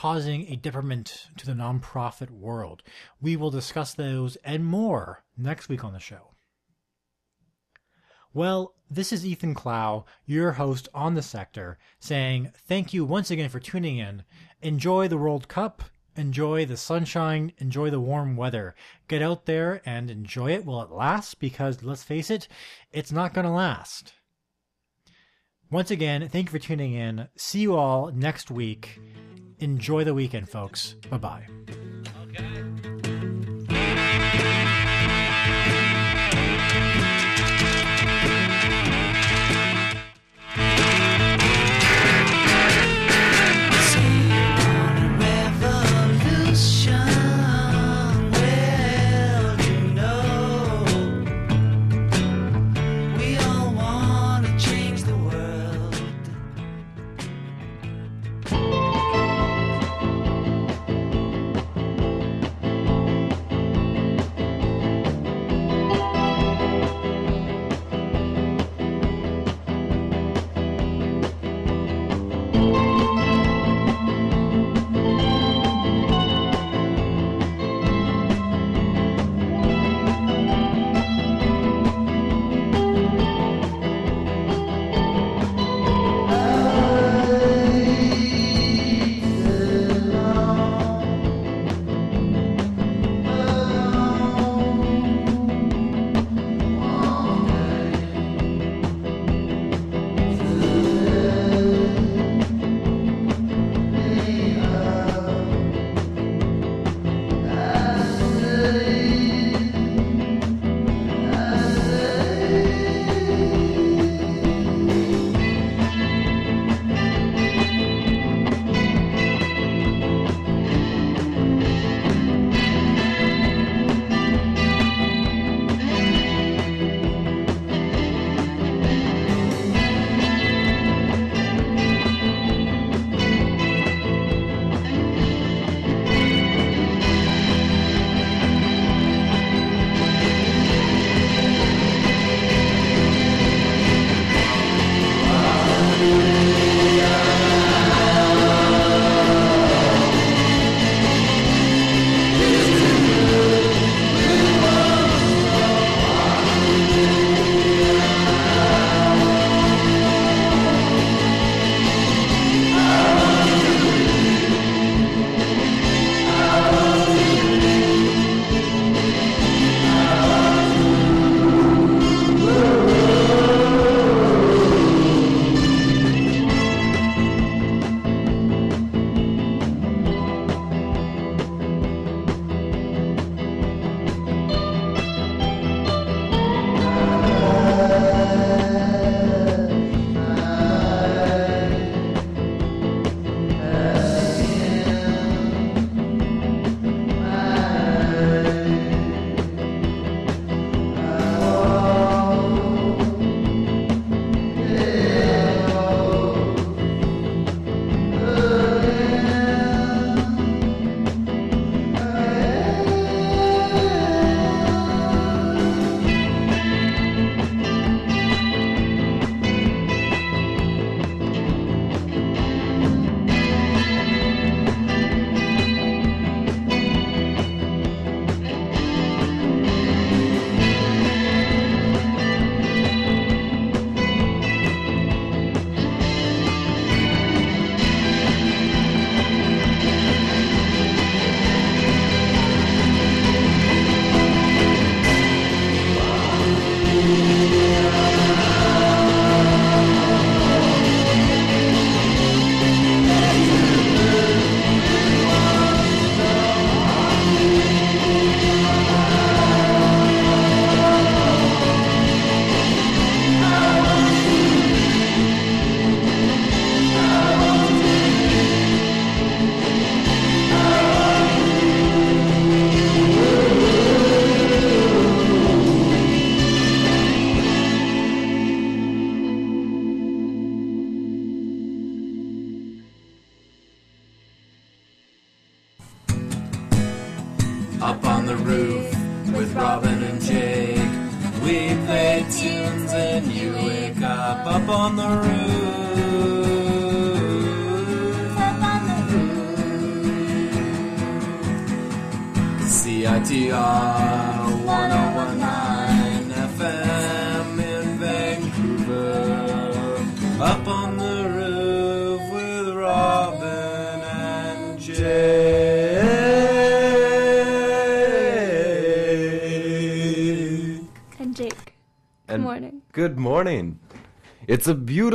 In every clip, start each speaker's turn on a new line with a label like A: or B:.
A: causing a detriment to the nonprofit world. We will discuss those and more next week on the show. Well, this is Ethan Clow, your host on the sector, saying thank you once again for tuning in. Enjoy the World Cup, enjoy the sunshine, enjoy the warm weather. Get out there and enjoy it while it lasts because let's face it, it's not going to last. Once again, thank you for tuning in. See you all next week. Enjoy the weekend, folks. Bye bye.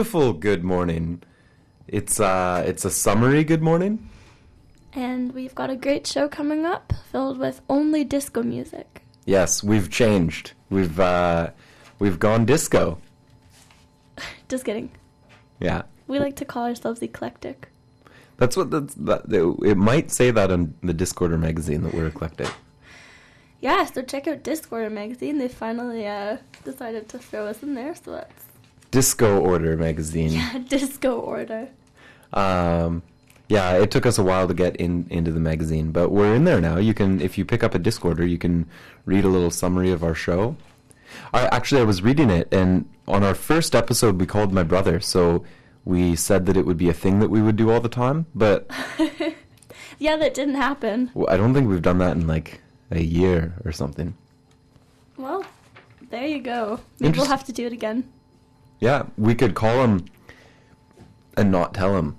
B: Beautiful good morning. It's uh it's a summery good morning.
C: And we've got a great show coming up filled with only disco music.
B: Yes, we've changed. We've uh we've gone disco.
C: Just kidding.
B: Yeah.
C: We like to call ourselves eclectic.
B: That's what that's, that it might say that on the Discorder magazine that we're eclectic.
C: Yeah, so check out Discorder magazine. They finally uh, decided to throw us in there, so that's
B: Disco Order magazine.
C: yeah, disco order.
B: Um, yeah, it took us a while to get in into the magazine, but we're in there now. You can, if you pick up a disco order, you can read a little summary of our show. I actually I was reading it, and on our first episode, we called my brother, so we said that it would be a thing that we would do all the time. But
C: Yeah, that didn't happen.
B: Well, I don't think we've done that in like a year or something.
C: Well, there you go. Maybe we'll have to do it again.
B: Yeah, we could call him and not tell him,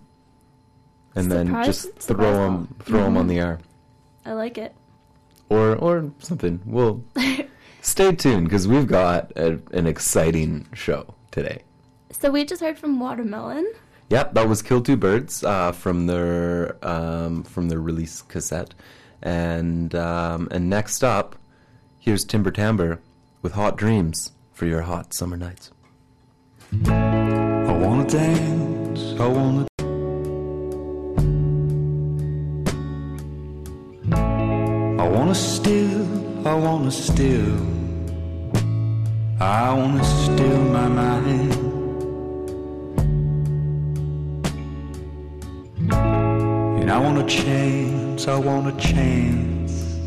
B: and then just
C: surprise
B: throw him throw him on the air.
C: I like it.
B: or or something. We'll stay tuned because we've got a, an exciting show today.
C: So we just heard from Watermelon.
B: Yep, that was "Kill Two Birds" uh, from their um, from their release cassette, and um, and next up, here's Timber Timbre with "Hot Dreams" for your hot summer nights.
D: I wanna dance, I wanna. I wanna steal, I wanna steal. I wanna steal my mind. And I want a chance, I want a chance.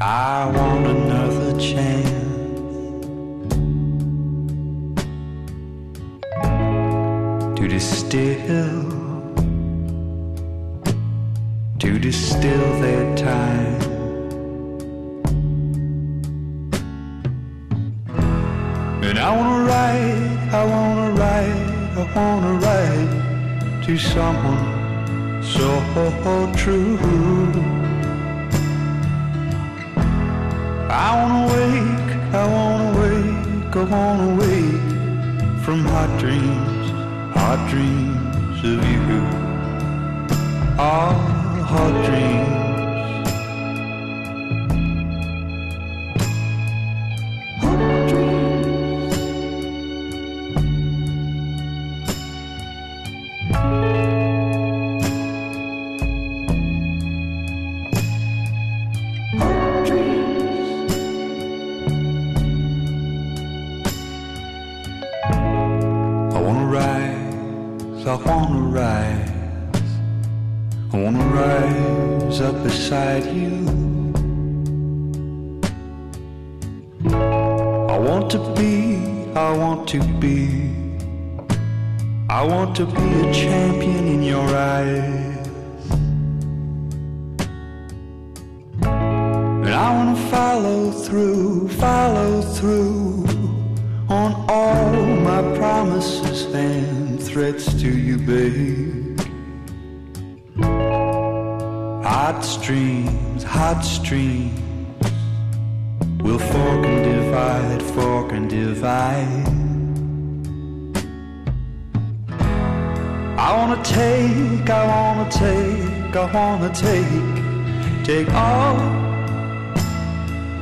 D: I want another chance. To distill, to distill their time. And I wanna write, I wanna write, I wanna write to someone so true. I wanna wake, I wanna wake, I wanna wake from hot dreams, hot dreams of you. Ah, hot dreams.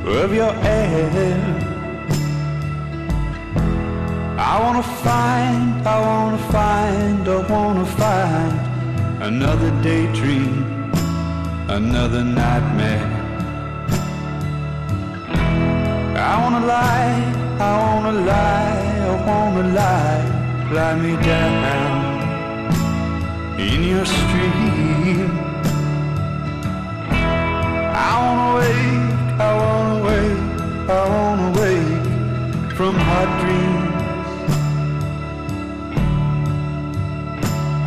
D: Of your air. I wanna find, I wanna find, I wanna find another daydream, another nightmare. I wanna lie, I wanna lie, I wanna lie, lie me down in your stream. I wanna wake, I wanna awake, I wanna wake from hot dreams.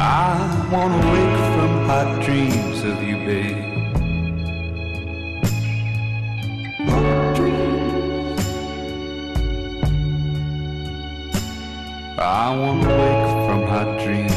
D: I wanna wake from hot dreams of you, babe.
E: Hot dreams. I wanna wake from hot dreams.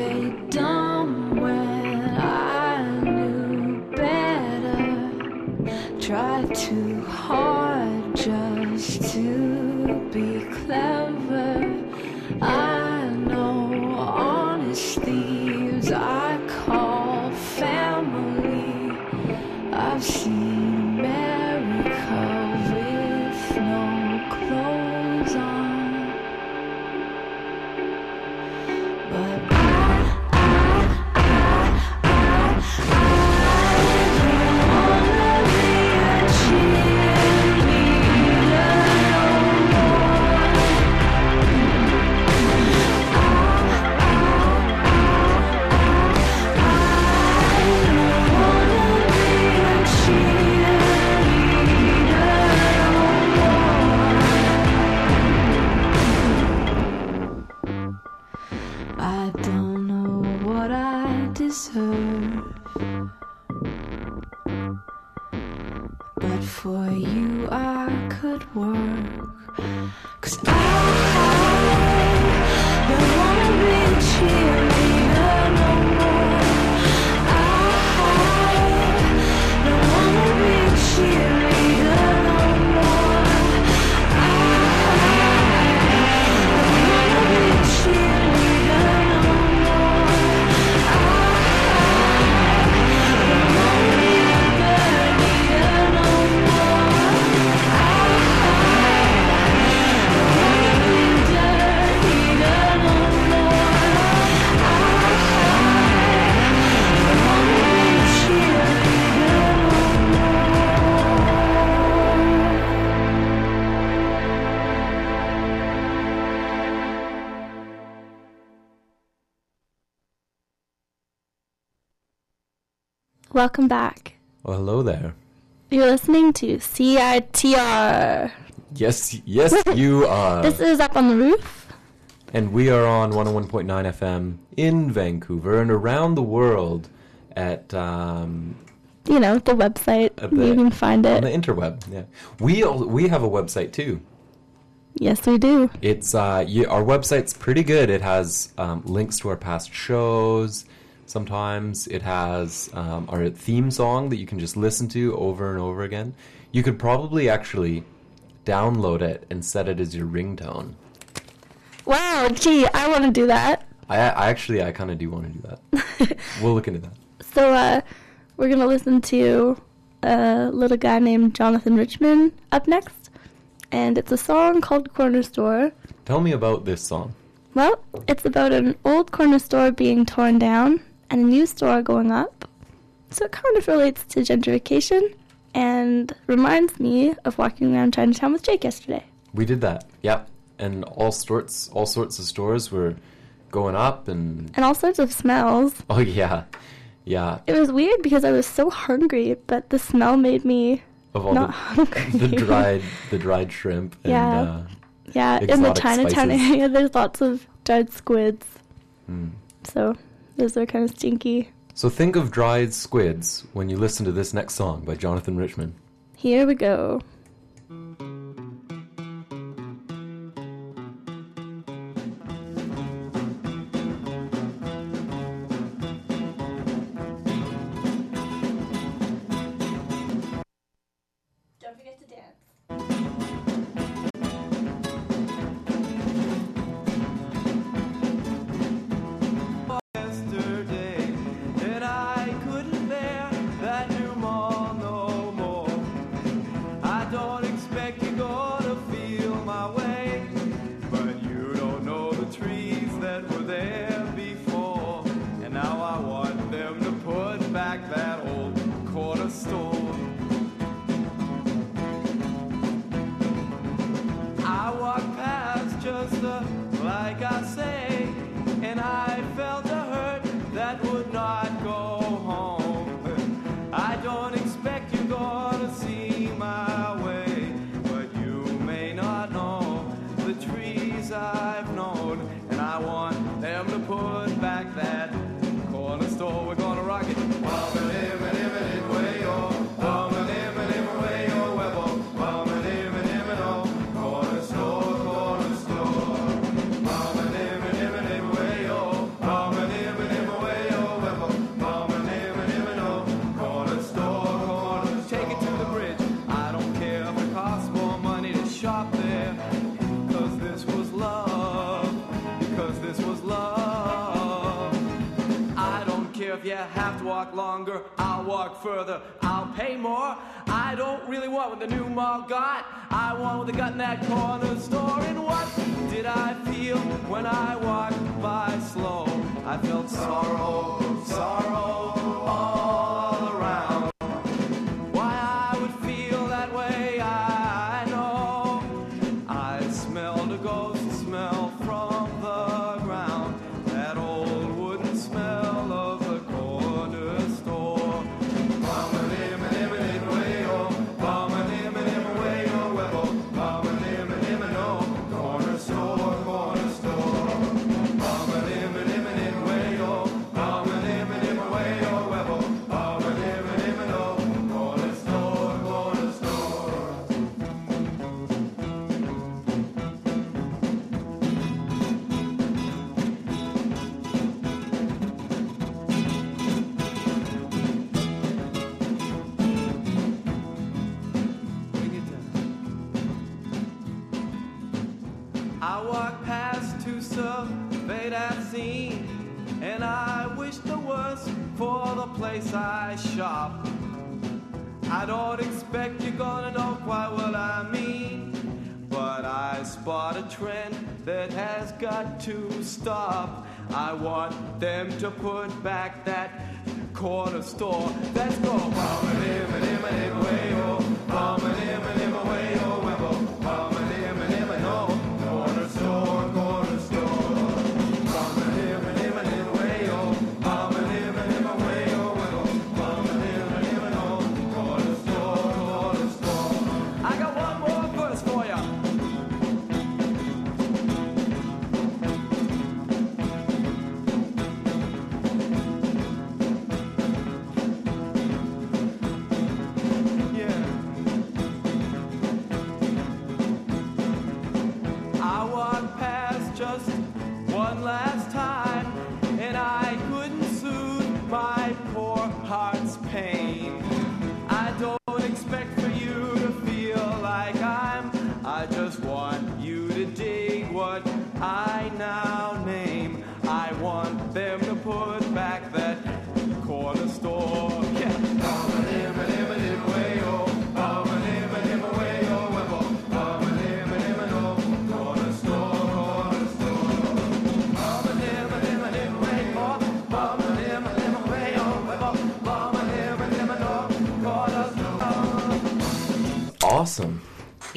E: I've played
C: Welcome back.
B: Well, hello there.
C: You're listening to CITR.
B: Yes, yes, you are.
C: This is up on the roof.
B: And we are on 101.9 FM in Vancouver and around the world at um,
C: You know, the website.
B: The-
C: you can find it.
B: on the interweb. Yeah, we we have a website too.
C: Yes, we do.
B: It's uh, you, our website's pretty good. It has um, links to our past shows. Sometimes it has um, our theme song that you can just listen to over and over again. You could probably actually download it and set it as your ringtone.
C: Wow, gee, I want to do that.
B: I, I actually I kind of do want to do that. we'll look into that.
C: So, uh, we're gonna listen to a little guy named Jonathan Richman up next, and it's a song called Corner Store.
B: Tell me about this song.
C: Well, it's about an old corner store being torn down and a new store going up. So it kind of relates to gentrification and reminds me of walking around Chinatown with Jake yesterday.
B: We did that. Yep. And all sorts all sorts of stores were going up and
C: And all sorts of smells.
B: oh yeah. Yeah.
C: It was weird because I was so hungry, but the smell made me
B: Of all
C: not
B: the,
C: hungry.
B: the dried the dried shrimp and
C: Yeah.
B: uh
C: Yeah, in the Chinatown
B: spices.
C: area, there's lots of dried squids.
B: mm.
C: So those are kind of stinky.
B: So think of dried squids when you listen to this next song by Jonathan Richman.
C: Here we go.
F: Just one last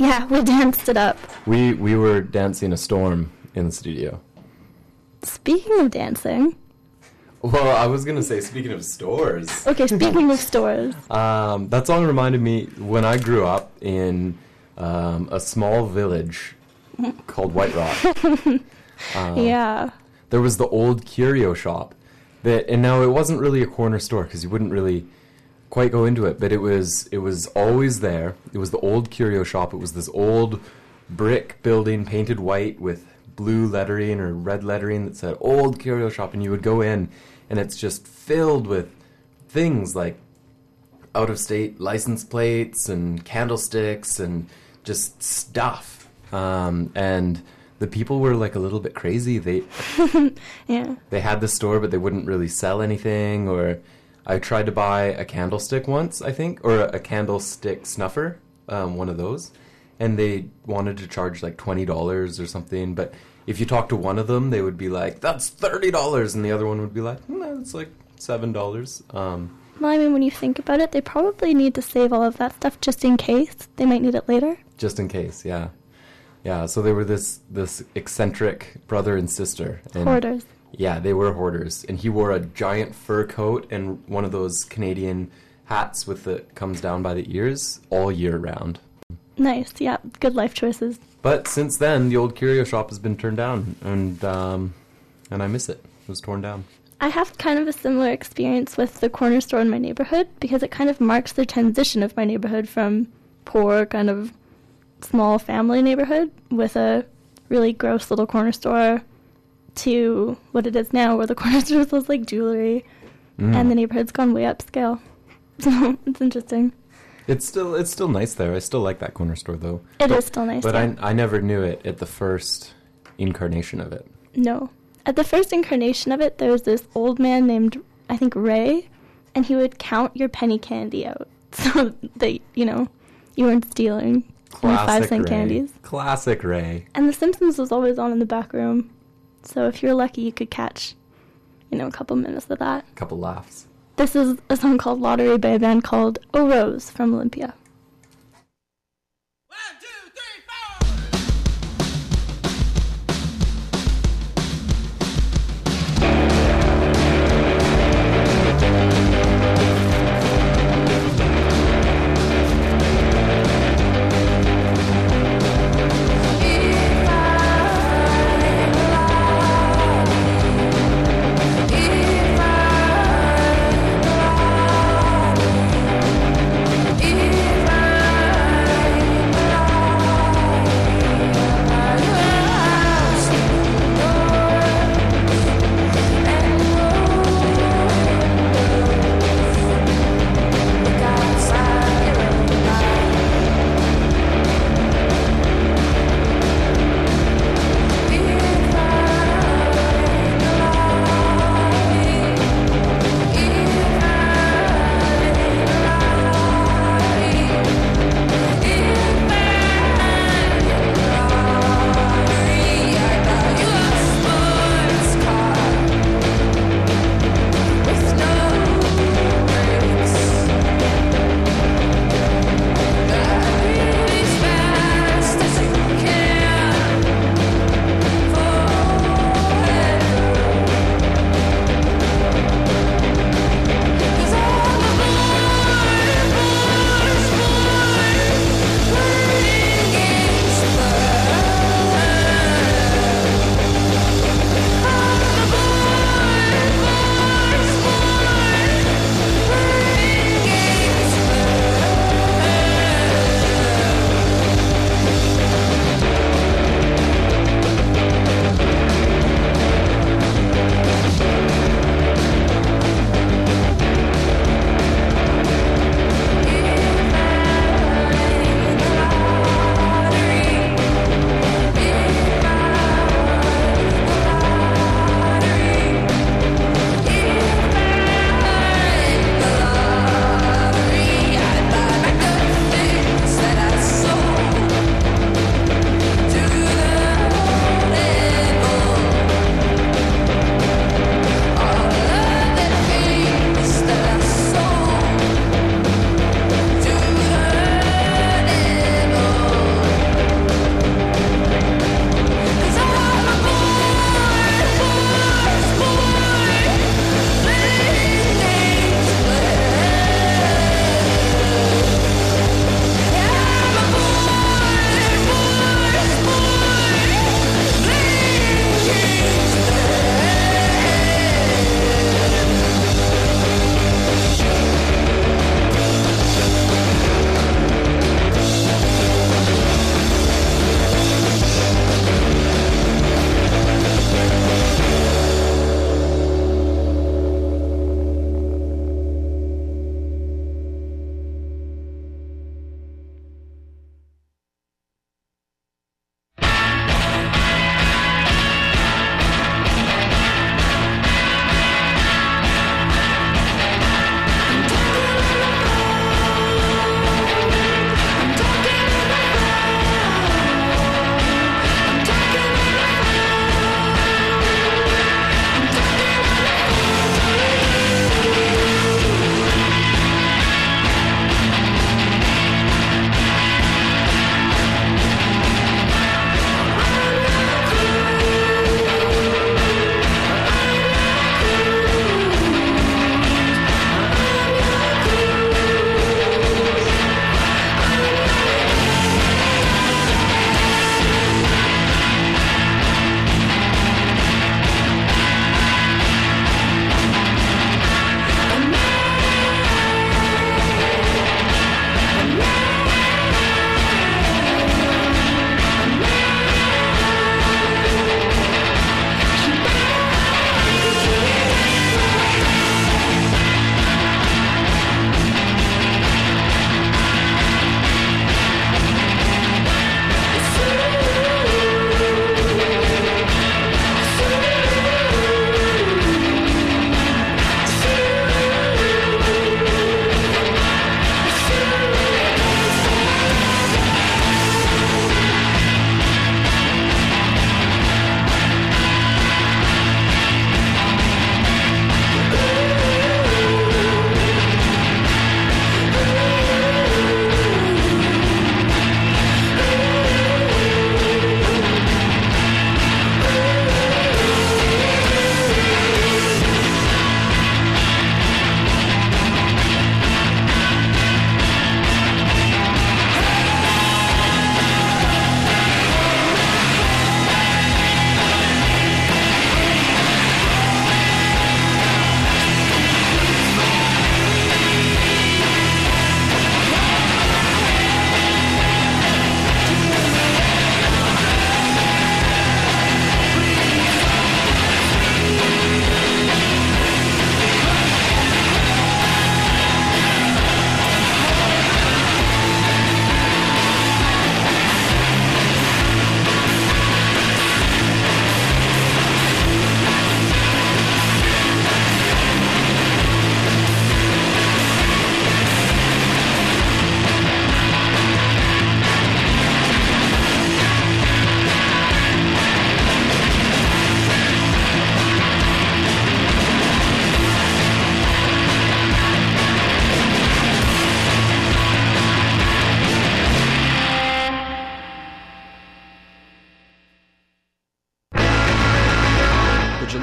F: Yeah,
C: we danced it up.
B: We we were dancing a storm in the studio.
C: Speaking of dancing,
B: Well, I was gonna say, speaking of stores,
C: okay, speaking of stores,
B: um, that song reminded me when I grew up in um, a small village called White Rock. Uh,
C: yeah.
B: there was the old curio shop that and now it wasn't really a corner store because you wouldn't really quite go into it but it was it was always there. It was the old curio shop. It was this old brick building painted white with blue lettering or red lettering that said old curio shop and you would go in and it's just filled with things like out of state license plates and candlesticks and just stuff. Um, and the people were like a little bit crazy. They
C: Yeah.
B: they had the store but they wouldn't really sell anything or i tried to buy a candlestick once i think or a, candlestick snuffer um, one of those and they wanted to charge like $20 or something but if you talk to one of them they would be like that's $30 and the other one would be like no it's like $7 um,
C: Well, I mean, when you think about it, they probably need to save all of that stuff just in case they might need it later.
B: just in case yeah Yeah, so they were this this eccentric brother and sister. And
C: Hoarders.
B: Yeah, they were hoarders, and he wore a giant fur coat and one of those Canadian hats with the comes down by the ears all year round.
C: Nice. Yeah. Good life choices.
B: But since then, the old curio shop has been turned down, and um, and I miss it. It was torn down.
C: I have kind of a similar experience with the corner store in my neighborhood because it kind of marks the transition of my neighborhood from poor, kind of small family neighborhood with a really gross little corner store to what it is now, where the corner store sells like jewelry
B: Mm.
C: and the neighborhood's gone way upscale. So it's interesting.
B: It's still it's still nice there. I still like that corner store though.
C: It
B: but,
C: is still nice.
B: But. I I never knew it at the first incarnation of it.
C: No. At the first incarnation of it, there was this old man named, I think, Ray, and he would count your penny candy out so that, you know, you weren't stealing your five cent
B: Ray.
C: candies.
B: Classic Ray.
C: And The Simpsons was always on in the back room. So if you're lucky, you could catch, you know, a couple minutes of that.
B: A couple laughs.
C: This is a song called Lottery by a band called O Rose from Olympia.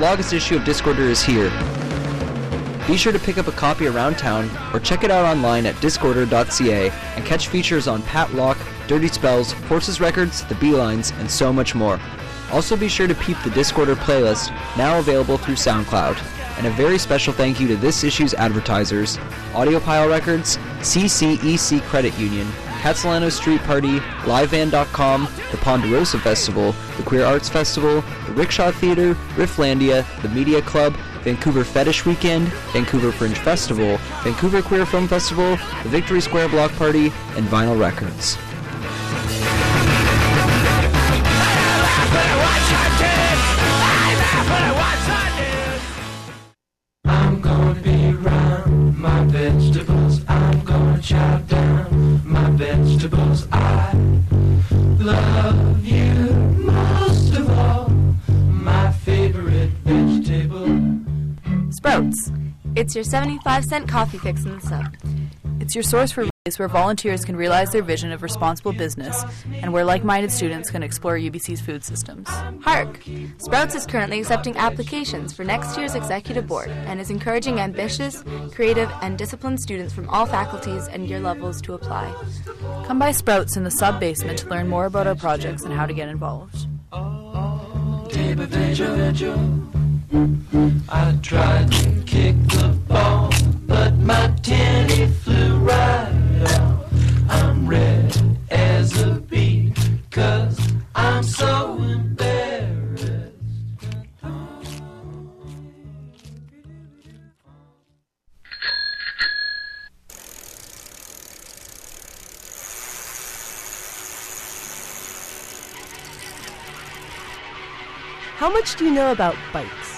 G: Longest issue of Discorder is here. Be sure to pick up a copy around town or check it out online at discorder.ca and catch features on Pat Lok, Dirty Spells, Forces Records, The Beelines, and so much more. Also be sure to peep the Discorder playlist, now available through SoundCloud. And a very special thank you to this issue's advertisers, Audiopile Records, CCEC Credit Union, Khatsahlano Street Party, LiveVan.com, the Ponderosa Festival, the Queer Arts Festival, the Rickshaw Theater, Rifflandia, the Media Club, Vancouver Fetish Weekend, Vancouver Fringe Festival, Vancouver Queer Film Festival, the Victory Square Block Party, and Vinyl Records.
H: It's your 75 cent coffee fix in the sub.
I: It's your source for place where volunteers can realize their vision of responsible business and where like minded students can explore UBC's food systems.
H: Hark! Sprouts is currently accepting applications for next year's executive board and is encouraging ambitious, creative, and disciplined students from all faculties and year levels to apply.
I: Come by Sprouts in the sub basement to learn more about our projects and how to get involved.
F: I tried to kick the ball, but my tenny flew right off. I'm red as a bee, cause I'm so embarrassed.
J: How much do you know about bikes?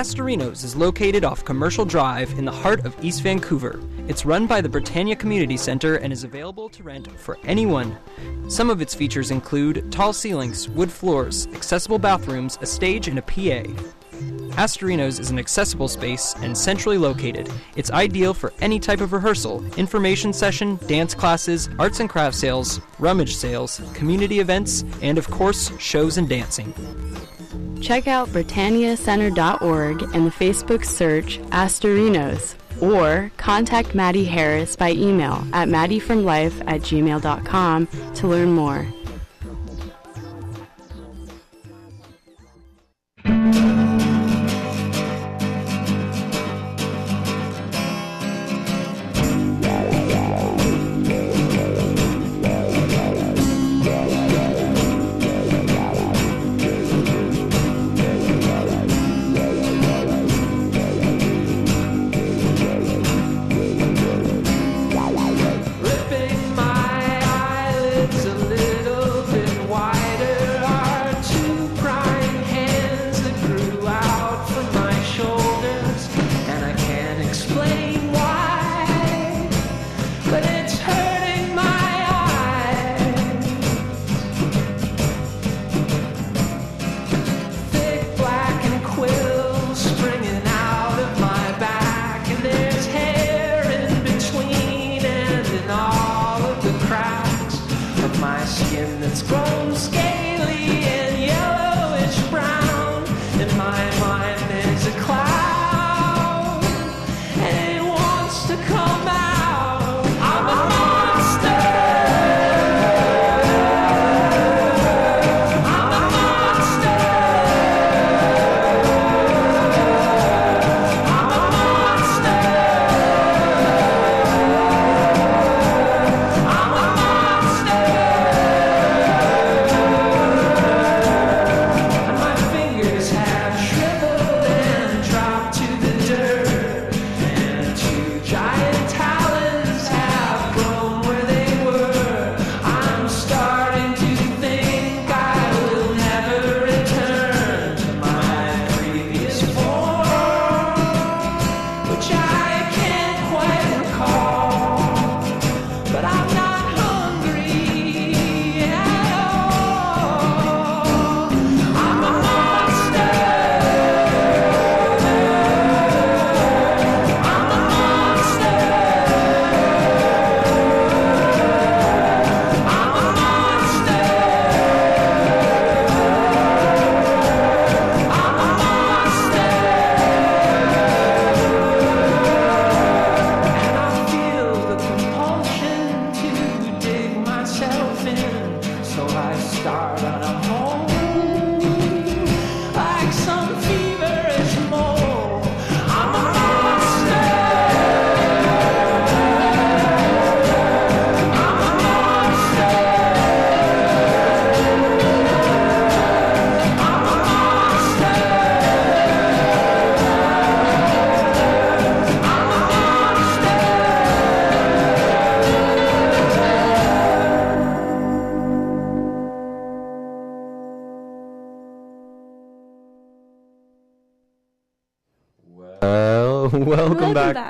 G: Astorino's is located off Commercial Drive in the heart of East Vancouver. It's run by the Britannia Community Center and is available to rent for anyone. Some of its features include tall ceilings, wood floors, accessible bathrooms, a stage, and a PA. Astorino's is an accessible space and centrally located. It's ideal for any type of rehearsal, information session, dance classes, arts and craft sales, rummage sales, community events, and of course, shows and dancing.
K: Check out britanniacenter.org and the Facebook search Astorino's or contact Maddie Harris by email at maddiefromlife at gmail.com to learn more.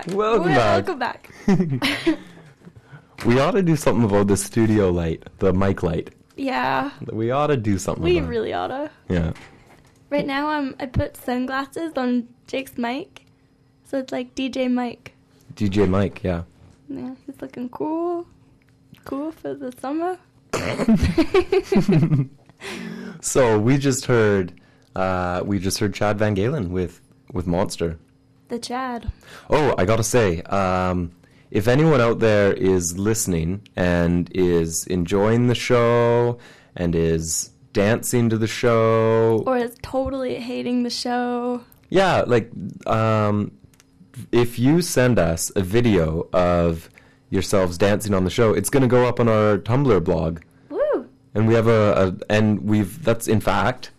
F: Back.
B: Welcome back. Welcome back. We ought to do something about the studio light, the mic light.
C: Yeah,
B: We ought to do something.
C: we
B: about it.
C: really oughta.
B: Yeah.
C: Right now, um, I put sunglasses on Jake's mic, so it's like DJ Mike.
B: DJ Mike. Yeah.
C: Yeah, he's looking cool. Cool for the summer.
B: So we just heard, uh, we just heard Chad VanGaalen with with Monster.
C: The Chad.
B: Oh, I gotta say, um, if anyone out there is listening and is enjoying the show and is dancing to the show,
C: Or is totally hating the show.
B: yeah, like, um, if you send us a video of yourselves dancing on the show, it's gonna go up on our Tumblr blog,
C: Woo!
B: and we have a, a and we've that's in fact.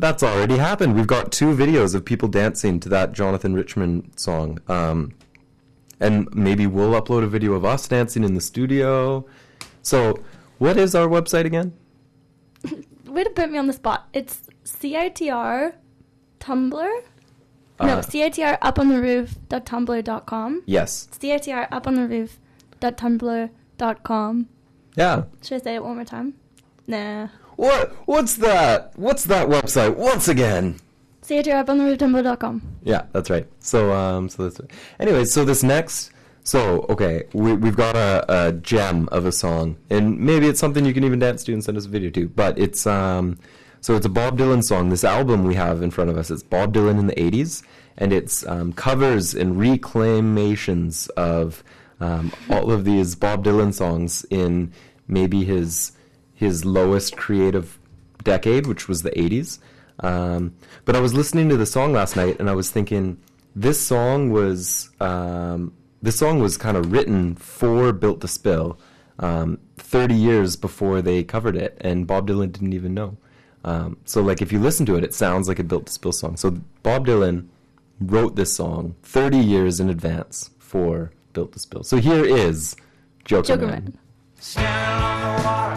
B: That's already happened. We've got two videos of people dancing to that Jonathan Richman song. Um, and maybe we'll upload a video of us dancing in the studio. So, what is our website again?
C: Way to put me on the spot. It's CITR Tumblr. no,
B: Uh,
C: CITR up on the roof dot tumblr dot com.
B: Yes.
C: CITR up on the roof dot tumblr dot com.
B: Yeah.
C: Should I say it one more time? Nah.
B: What? What's that? What's that website? Once again.
C: CITR up on the roof tumblr dot com.
B: Yeah, that's right. So, um, so that's. Anyway, so this next. So, okay, we, we've got a, a gem of a song, and maybe it's something you can even dance to and send us a video to. But it's um, so it's a Bob Dylan song. This album we have in front of us, it's Bob Dylan in the '80s, and it's um, covers and reclamations of um, all of these Bob Dylan songs in maybe his his lowest creative decade, which was the '80s. Um, but I was listening to the song last night, and I was thinking, this song was um, this song was kind of written for Built to Spill, um, 30 years before they covered it, and Bob Dylan didn't even know. Um, so, like, if you listen to it, it sounds like a Built to Spill song. So, Bob Dylan wrote this song 30 years in advance for Built to Spill. So, here is Joker,
C: Joker
B: Man.
C: Man.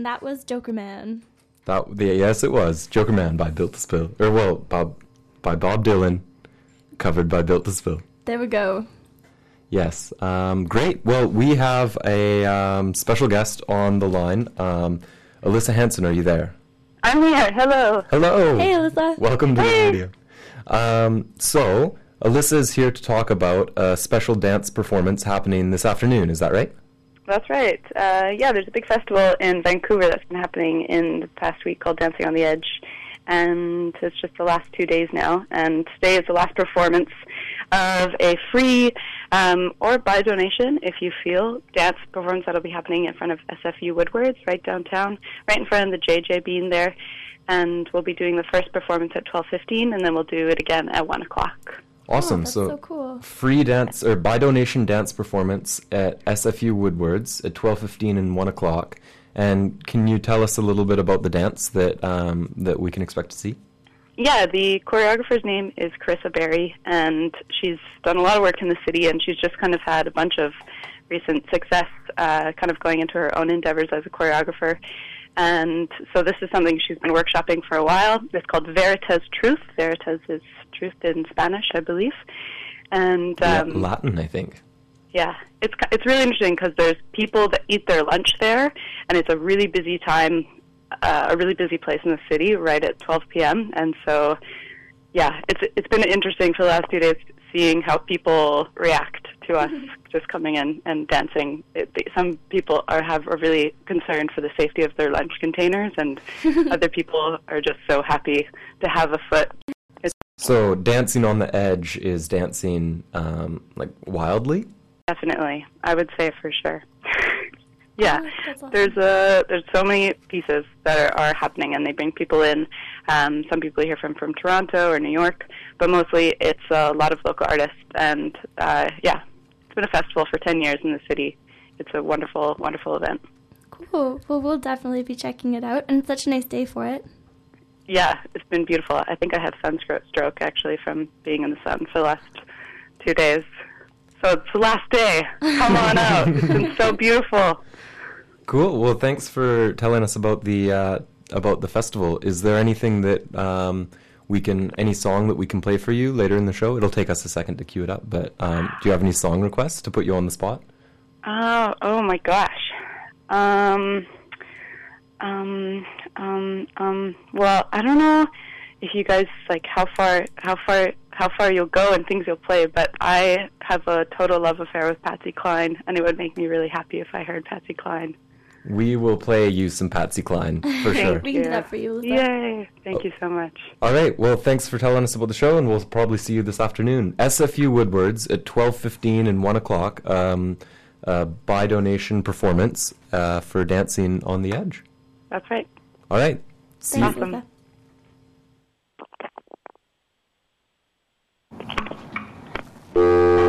C: And that was Joker Man.
B: That the, yes, it was Joker Man by Built to Spill, or well, Bob by Bob Dylan, covered by Built to Spill.
C: There we go.
B: Yes, um, great. Well, we have a um, special guest on the line. Um, Alyssa Hanson, are you there?
L: I'm here. Hello.
B: Hello.
C: Hey, Alyssa.
B: Welcome to
L: Hey.
B: the radio. Um, so, Alyssa is here to talk about a special dance performance happening this afternoon. Is that right?
L: That's right. Uh, yeah, there's a big festival in Vancouver that's been happening in the past week called Dancing on the Edge. And it's just the last two days now. And today is the last performance of a free um, or by donation, if you feel, dance performance that'll be happening in front of SFU Woodwards right downtown, right in front of the JJ Bean there. And we'll be doing the first performance at 12.15, and then we'll do it again at 1 o'clock.
B: Awesome.
C: Oh, that's so cool.
B: free dance or by donation dance performance at SFU Woodwards at twelve fifteen and one o'clock. And can you tell us a little bit about the dance that um, that we can expect to see?
L: Yeah, the choreographer's name is Carissa Berry, and she's done a lot of work in the city, and she's just kind of had a bunch of recent success, uh, kind of going into her own endeavors as a choreographer. And so this is something she's been workshopping for a while. It's called Veritas Truth. Veritas is truth in Spanish, I believe. And
B: Yeah,
L: um,
B: Latin, I think.
L: yeah, it's it's really interesting because there's people that eat their lunch there, and it's a really busy time, uh, a really busy place in the city, right at 12 p.m. And so, yeah, it's it's been interesting for the last few days seeing how people react to us just coming in and dancing. It, some people are have are really concerned for the safety of their lunch containers, and other people are just so happy to have a foot. It's
B: So dancing on the edge is dancing um, like wildly.
L: Definitely, I would say for sure. yeah,
C: Oh, awesome.
L: there's a there's so many pieces that are, are happening, and they bring people in. Um, some people here from from Toronto or New York, but mostly it's a lot of local artists. And uh, yeah, it's been a festival for ten years in the city. It's a wonderful, wonderful event.
C: Cool. Well, we'll definitely be checking it out. And it's such a nice day for it.
L: Yeah, it's been beautiful. I think I had sunstroke actually from being in the sun for the last two days. So it's the last day. Come on out. It's been so beautiful.
B: Cool. Well, thanks for telling us about the uh, about the festival. Is there anything that um, we can, any song that we can play for you later in the show? It'll take us a second to cue it up, but um, do you have any song requests to put you on the spot?
L: Oh, oh my gosh. Um, um, um, um. Well, I don't know if you guys like how far, how far, how far you'll go and things you'll play, but I have a total love affair with Patsy Cline, and it would make me really happy if I heard Patsy Cline.
B: We will play you some Patsy Cline for sure.
C: we can do that for you.
L: Yay! Thank you so much.
B: All right. Well, thanks for telling us about the show, and we'll probably see you this afternoon. SFU Woodwards at twelve fifteen and one o'clock. Um, uh, by donation performance uh, for dancing on the edge.
L: That's right.
B: All right. See
C: Thanks,
B: you.
M: Awesome. Lisa.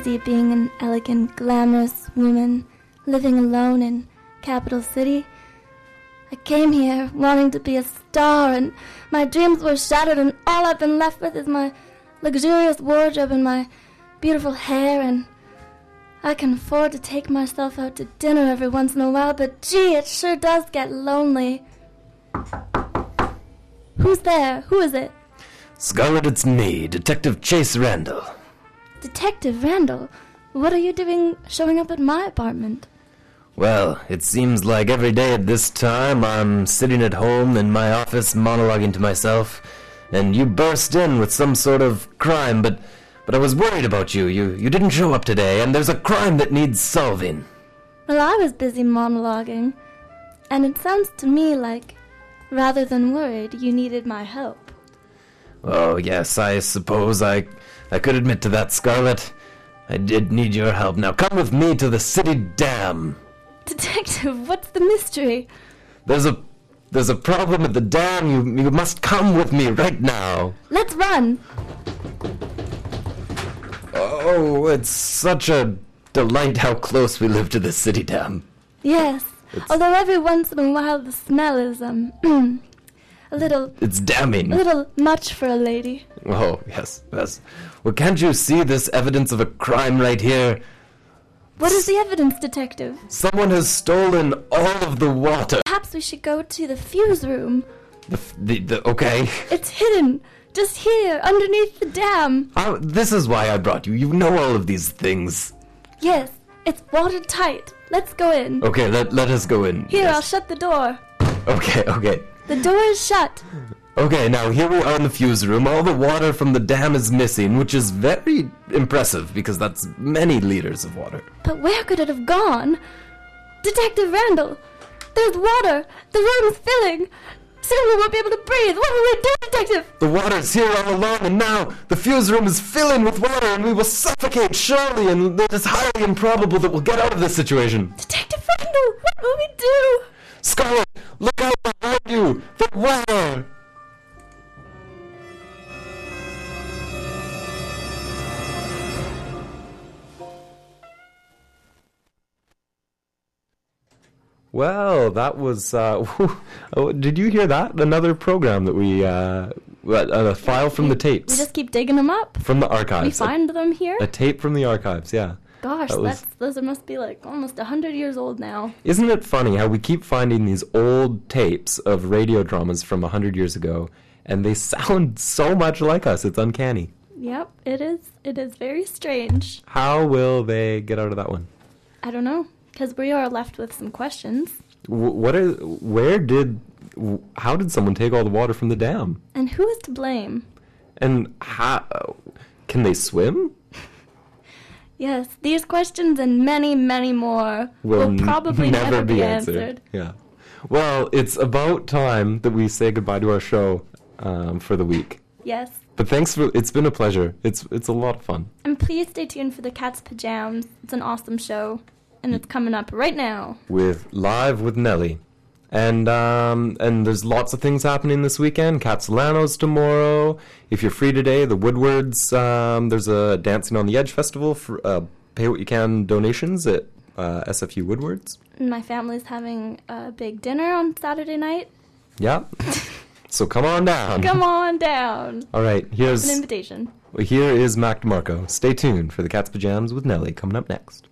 M: Easy being an elegant, glamorous woman living alone in capital city. I came here wanting to be a star, and my dreams were shattered, and all I've been left with is my luxurious wardrobe and my beautiful hair, and I can afford to take myself out to dinner every once in a while, but gee, it sure does get lonely. Who's there? Who is it?
B: Scarlet, it's me, Detective Chase Randall.
M: Detective Randall, what are you doing showing up at my apartment?
B: Well, it seems like every day at this time I'm sitting at home in my office monologuing to myself, and you burst in with some sort of crime, but but I was worried about you. You you didn't show up today, and there's a crime that needs solving.
M: Well, I was busy monologuing, and it sounds to me like, rather than worried, you needed my help.
B: Oh, yes, I suppose I I could admit to that, Scarlet. I did need your help. Now come with me to the city dam.
M: Detective, what's the mystery?
B: There's a there's a problem at the dam. You you must come with me right now.
M: Let's run!
B: Oh, it's such a delight how close we live to the city dam.
M: Yes, although every once in a while the smell is, um, a little,
B: It's damning.
M: a little much for a lady.
B: Oh, yes, yes. Well, can't you see this evidence of a crime right here?
M: What is the evidence, Detective?
B: Someone has stolen all of the water.
M: Perhaps we should go to the fuse room.
B: The, f- the, the okay.
M: It's hidden, just here, underneath the dam.
B: Oh, this is why I brought you. You know all of these things.
M: Yes, it's watertight. Let's go in.
B: Okay, let, let us go in.
M: Here,
B: Yes.
M: I'll shut the door.
B: Okay, okay.
M: The door is shut.
B: Okay, now here we are in the fuse room. All the water from the dam is missing, which is very impressive because that's many liters of water.
M: But where could it have gone? Detective Randall, there's water. The room's filling. Soon we won't be able to breathe. What will we do, Detective?
B: The water's here all along, and now the fuse room is filling with water, and we will suffocate surely, and it is highly improbable that we'll get out of this situation.
M: Detective Randall, what will we do?
B: Scarlet, look out behind you! The water! Well, that was. Uh, oh, did you hear that? Another program that we uh, a file from the tapes.
C: We just keep digging them up.
B: from the
C: We
B: archives. A-
C: find them here.
B: a, tape from the archives. Yeah.
C: Gosh,
B: that was-
C: that's those must be like almost a hundred years old now.
B: Isn't it funny how we keep finding these old tapes of radio dramas from 100 years ago and they sound so much like us? It's uncanny.
C: Yep, it is. It is very strange.
B: How will they get out of that one?
C: I don't know because we are left with some questions.
B: Wh- What are where did how did someone take all the water from the dam?
C: And who is to blame?
B: And how can they swim?
C: Yes, these questions and many, many more will,
B: n-
C: probably never, be answered.
B: Yeah. Well, it's about time that we say goodbye to our show um, for the week.
C: Yes,
B: But thanks for it's been a pleasure. It's it's a lot of fun.
C: and please stay tuned for the Cat's Pajamas. It's an awesome show, and it's coming up right now.
B: with live with Nelly. And um, and there's lots of things happening this weekend. Khatsahlano's tomorrow. If you're free today, the Woodwards. Um, there's a Dancing on the Edge festival for uh, pay what you can donations at uh, SFU Woodwards.
C: My family's having a big dinner on Saturday night.
B: Yeah. so come on down.
C: Come on down.
B: All right. Here's an
C: invitation.
B: here is Mac DeMarco. Stay tuned for the Cat's Pajamas with Nelly coming up next.